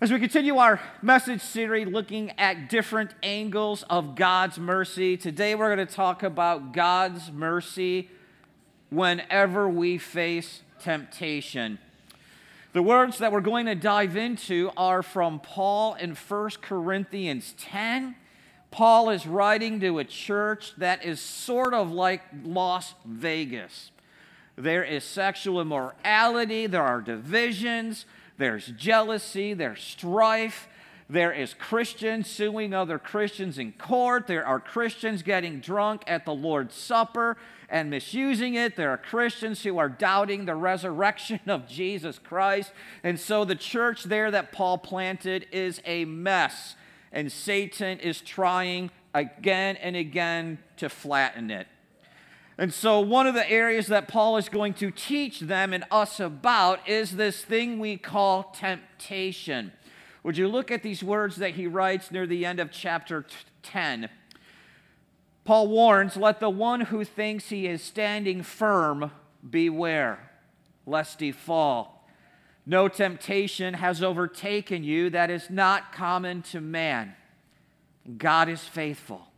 As we continue our message series looking at different angles of God's mercy, today we're going to talk about God's mercy whenever we face temptation. The words that we're going to dive into are from Paul in 1 Corinthians 10. Paul is writing to a church that is sort of like Las Vegas. There is sexual immorality, there are divisions, there's jealousy, there's strife. There is Christians suing other Christians in court. There are Christians getting drunk at the Lord's Supper and misusing it. There are Christians who are doubting the resurrection of Jesus Christ. And so the church there that Paul planted is a mess. And Satan is trying again and again to flatten it. And so, one of the areas that Paul is going to teach them and us about is this thing we call temptation. Would you look at these words that he writes near the end of chapter 10? Paul warns, Let the one who thinks he is standing firm beware, lest he fall. No temptation has overtaken you that is not common to man. God is faithful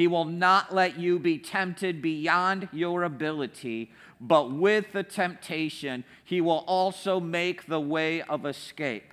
he will not let you be tempted beyond your ability, but with the temptation, He will also make the way of escape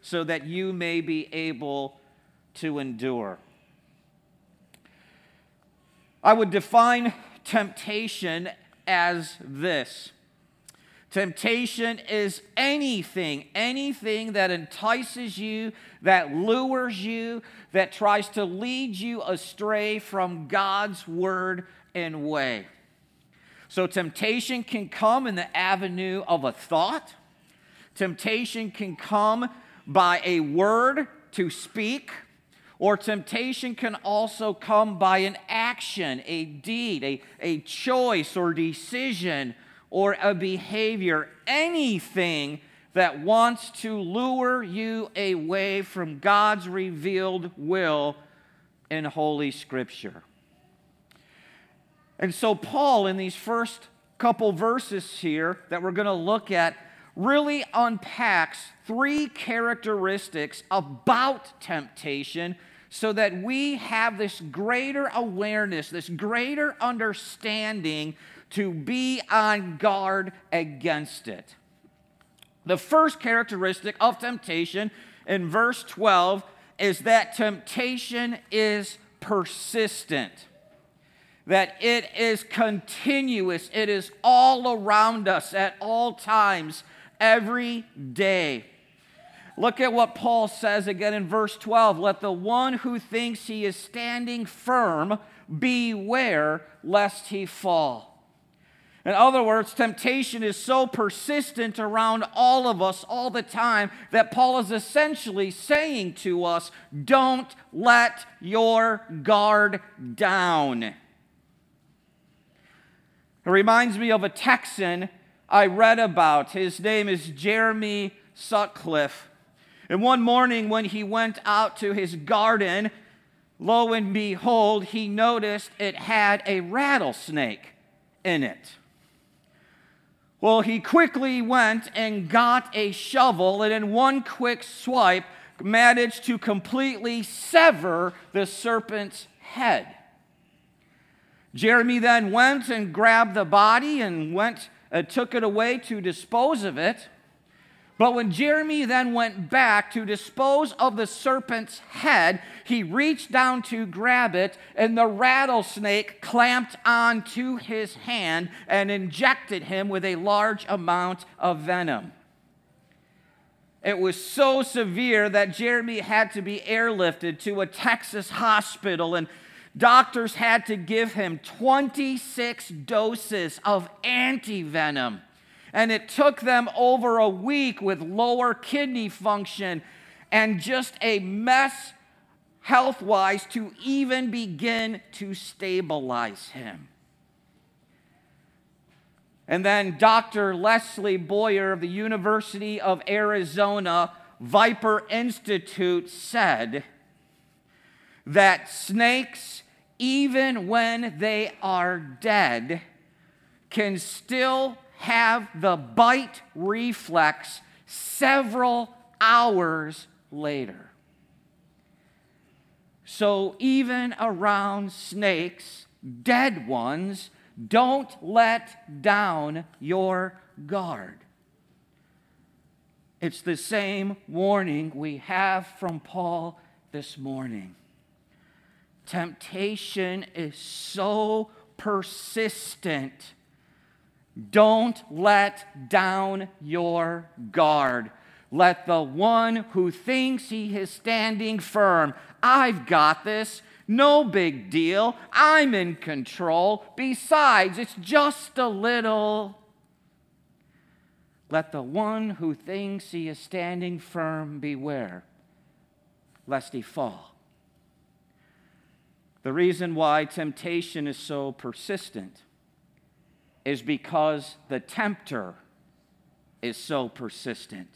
so that you may be able to endure. I would define temptation as this Temptation is anything, anything that entices you, that lures you, that tries to lead you astray from God's word and way. So, temptation can come in the avenue of a thought, temptation can come by a word to speak, or temptation can also come by an action, a deed, a, a choice or decision or a behavior, anything that wants to lure you away from God's revealed will in Holy Scripture. And so, Paul, in these first couple verses here that we're going to look at, really unpacks three characteristics about temptation so that we have this greater awareness, this greater understanding to be on guard against it. The first characteristic of temptation in verse 12 is that temptation is persistent, that it is continuous, it is all around us at all times, every day. Look at what Paul says again in verse 12. Let the one who thinks he is standing firm beware lest he fall. In other words, temptation is so persistent around all of us all the time that Paul is essentially saying to us don't let your guard down. It reminds me of a Texan I read about. His name is Jeremy Sutcliffe. And one morning when he went out to his garden, lo and behold, he noticed it had a rattlesnake in it. Well, he quickly went and got a shovel, and in one quick swipe, managed to completely sever the serpent's head. Jeremy then went and grabbed the body and went uh, took it away to dispose of it. But when Jeremy then went back to dispose of the serpent's head, he reached down to grab it, and the rattlesnake clamped onto his hand and injected him with a large amount of venom. It was so severe that Jeremy had to be airlifted to a Texas hospital, and doctors had to give him 26 doses of antivenom and it took them over a week with lower kidney function and just a mess health wise to even begin to stabilize him. And then Dr. Leslie Boyer of the University of Arizona Viper Institute said that snakes, even when they are dead, can still have the bite reflex several hours later. So, even around snakes, dead ones, don't let down your guard. It's the same warning we have from Paul this morning. Temptation is so persistent. Don't let down your guard. Let the one who thinks he is standing firm, I've got this, no big deal, I'm in control. Besides, it's just a little. Let the one who thinks he is standing firm beware, lest he fall. The reason why temptation is so persistent is because the tempter is so persistent.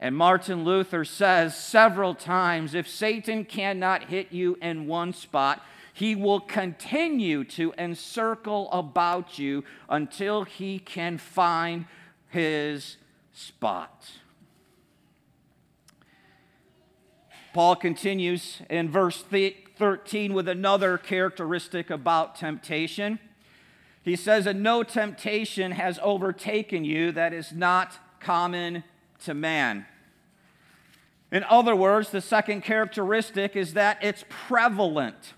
And Martin Luther says several times if Satan cannot hit you in one spot, he will continue to encircle about you until he can find his spot. Paul continues in verse 13 with another characteristic about temptation. He says, And no temptation has overtaken you that is not common to man. In other words, the second characteristic is that it's prevalent.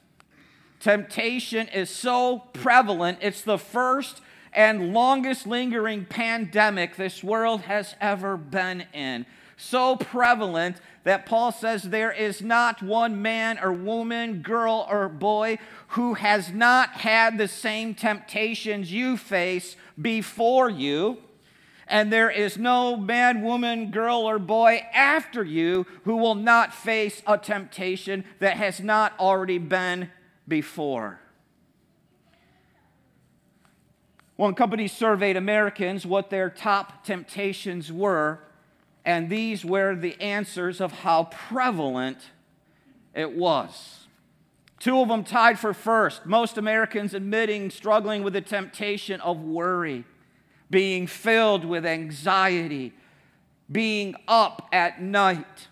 Temptation is so prevalent, it's the first and longest lingering pandemic this world has ever been in. So prevalent that Paul says there is not one man or woman, girl or boy who has not had the same temptations you face before you. And there is no man, woman, girl, or boy after you who will not face a temptation that has not already been before. One company surveyed Americans what their top temptations were, and these were the answers of how prevalent it was. Two of them tied for first. Most Americans admitting struggling with the temptation of worry, being filled with anxiety, being up at night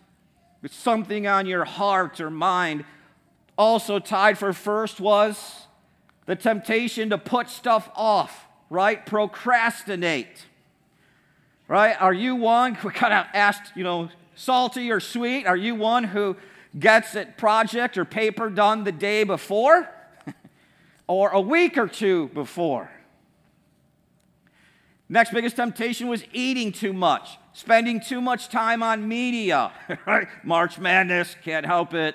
with something on your heart or mind. Also tied for first was the temptation to put stuff off right? Procrastinate, right? Are you one who kind of asked, you know, salty or sweet? Are you one who gets a project or paper done the day before or a week or two before? Next biggest temptation was eating too much, spending too much time on media, right? March Madness, can't help it.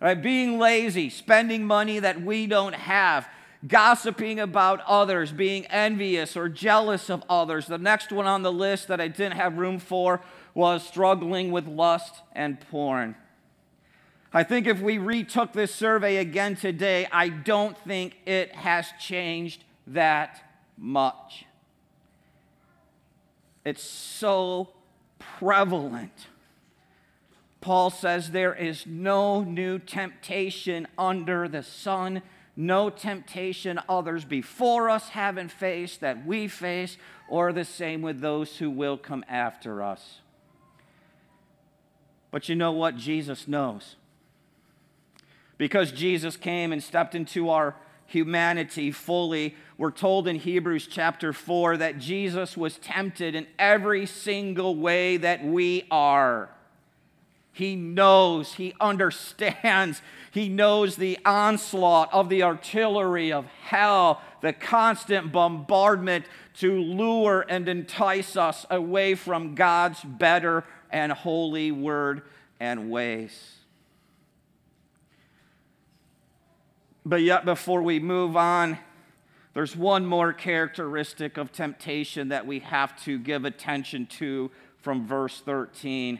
Right? Being lazy, spending money that we don't have, gossiping about others, being envious or jealous of others. The next one on the list that I didn't have room for was struggling with lust and porn. I think if we retook this survey again today, I don't think it has changed that much. It's so prevalent. Paul says there is no new temptation under the sun no temptation others before us haven't faced that we face, or the same with those who will come after us. But you know what? Jesus knows. Because Jesus came and stepped into our humanity fully, we're told in Hebrews chapter 4 that Jesus was tempted in every single way that we are. He knows, he understands, he knows the onslaught of the artillery of hell, the constant bombardment to lure and entice us away from God's better and holy word and ways. But yet, before we move on, there's one more characteristic of temptation that we have to give attention to from verse 13.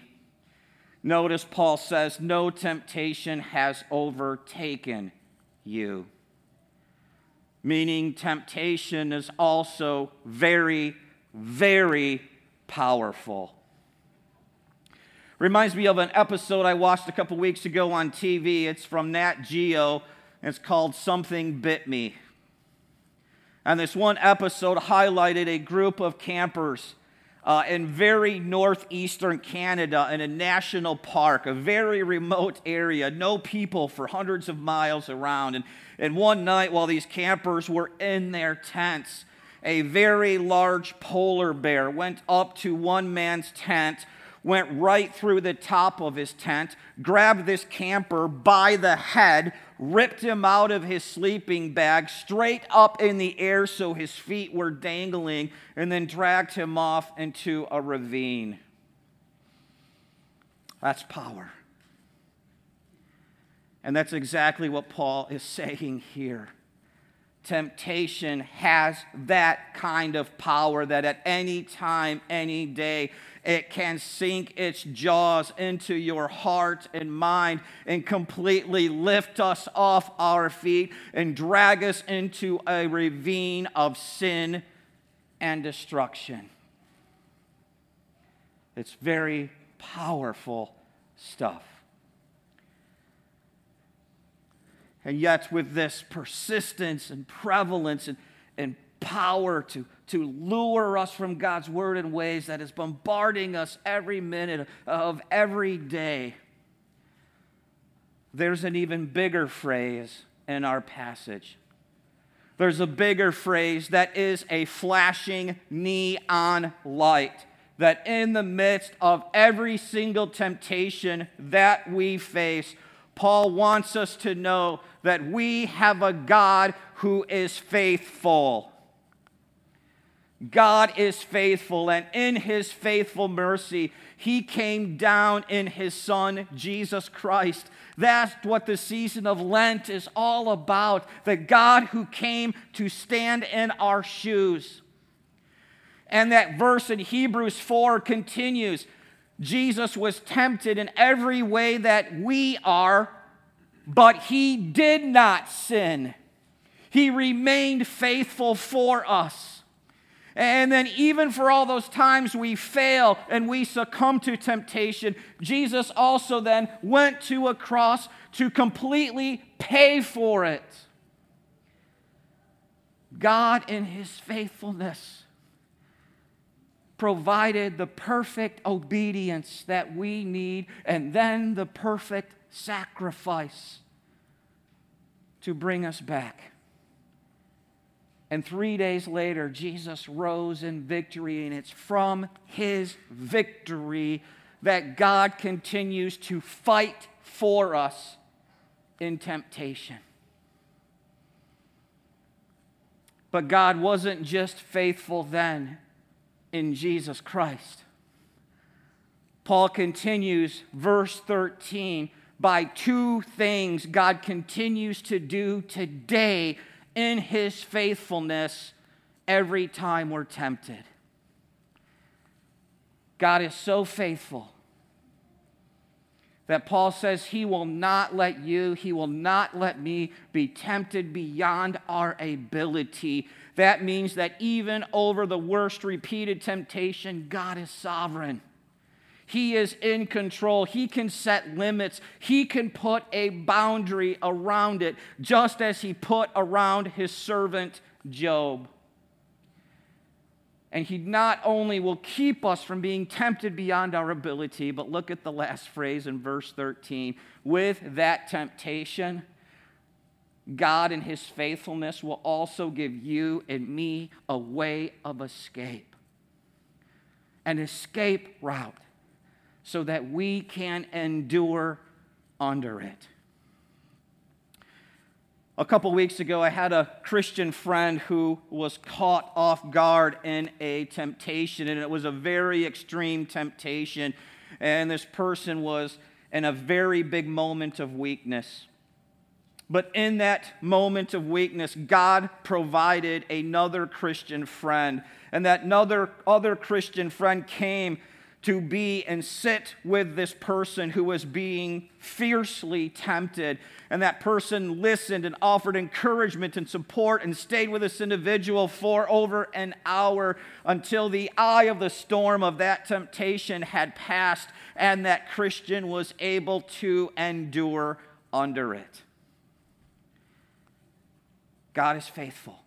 Notice Paul says, No temptation has overtaken you. Meaning, temptation is also very, very powerful. Reminds me of an episode I watched a couple weeks ago on TV. It's from Nat Geo, it's called Something Bit Me. And this one episode highlighted a group of campers uh, in very northeastern Canada in a national park, a very remote area, no people for hundreds of miles around. And, and one night, while these campers were in their tents, a very large polar bear went up to one man's tent, went right through the top of his tent, grabbed this camper by the head, ripped him out of his sleeping bag straight up in the air so his feet were dangling, and then dragged him off into a ravine. That's power. And that's exactly what Paul is saying here. Temptation has that kind of power that at any time, any day, it can sink its jaws into your heart and mind and completely lift us off our feet and drag us into a ravine of sin and destruction. It's very powerful stuff. And yet, with this persistence and prevalence and, and power to, to lure us from God's word in ways that is bombarding us every minute of every day. There's an even bigger phrase in our passage. There's a bigger phrase that is a flashing neon light that in the midst of every single temptation that we face, Paul wants us to know that we have a God who is faithful. God is faithful, and in his faithful mercy, he came down in his Son, Jesus Christ. That's what the season of Lent is all about the God who came to stand in our shoes. And that verse in Hebrews 4 continues Jesus was tempted in every way that we are, but he did not sin. He remained faithful for us. And then, even for all those times we fail and we succumb to temptation, Jesus also then went to a cross to completely pay for it. God, in his faithfulness, provided the perfect obedience that we need and then the perfect sacrifice to bring us back. And three days later, Jesus rose in victory, and it's from his victory that God continues to fight for us in temptation. But God wasn't just faithful then in Jesus Christ. Paul continues, verse 13, by two things God continues to do today in his faithfulness every time we're tempted. God is so faithful that Paul says he will not let you, he will not let me be tempted beyond our ability. That means that even over the worst repeated temptation, God is sovereign. He is in control. He can set limits. He can put a boundary around it, just as he put around his servant Job. And he not only will keep us from being tempted beyond our ability, but look at the last phrase in verse 13. With that temptation, God in his faithfulness will also give you and me a way of escape, an escape route so that we can endure under it. A couple weeks ago, I had a Christian friend who was caught off guard in a temptation, and it was a very extreme temptation. And this person was in a very big moment of weakness. But in that moment of weakness, God provided another Christian friend. And that another other Christian friend came to be and sit with this person who was being fiercely tempted. And that person listened and offered encouragement and support and stayed with this individual for over an hour until the eye of the storm of that temptation had passed and that Christian was able to endure under it. God is faithful.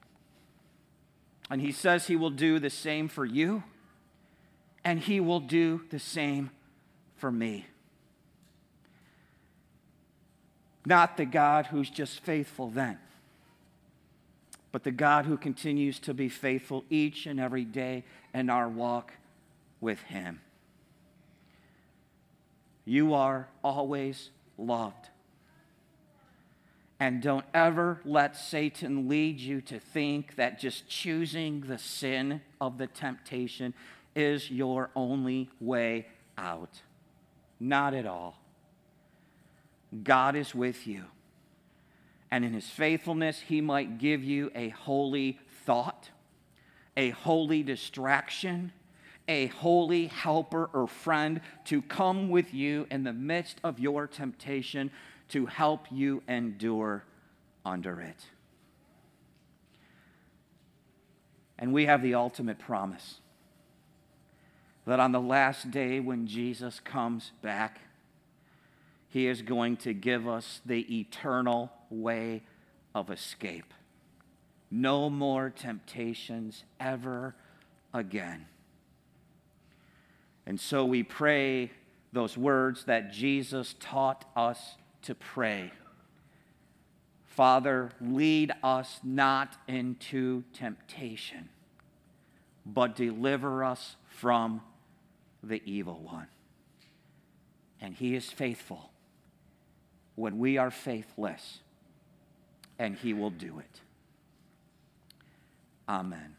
And He says He will do the same for you and he will do the same for me. Not the God who's just faithful then, but the God who continues to be faithful each and every day in our walk with him. You are always loved. And don't ever let Satan lead you to think that just choosing the sin of the temptation is your only way out. Not at all. God is with you. And in his faithfulness, he might give you a holy thought, a holy distraction, a holy helper or friend to come with you in the midst of your temptation to help you endure under it. And we have the ultimate promise that on the last day when Jesus comes back, he is going to give us the eternal way of escape. No more temptations ever again. And so we pray those words that Jesus taught us to pray. Father, lead us not into temptation, but deliver us from the evil one. And he is faithful when we are faithless, and he will do it. Amen.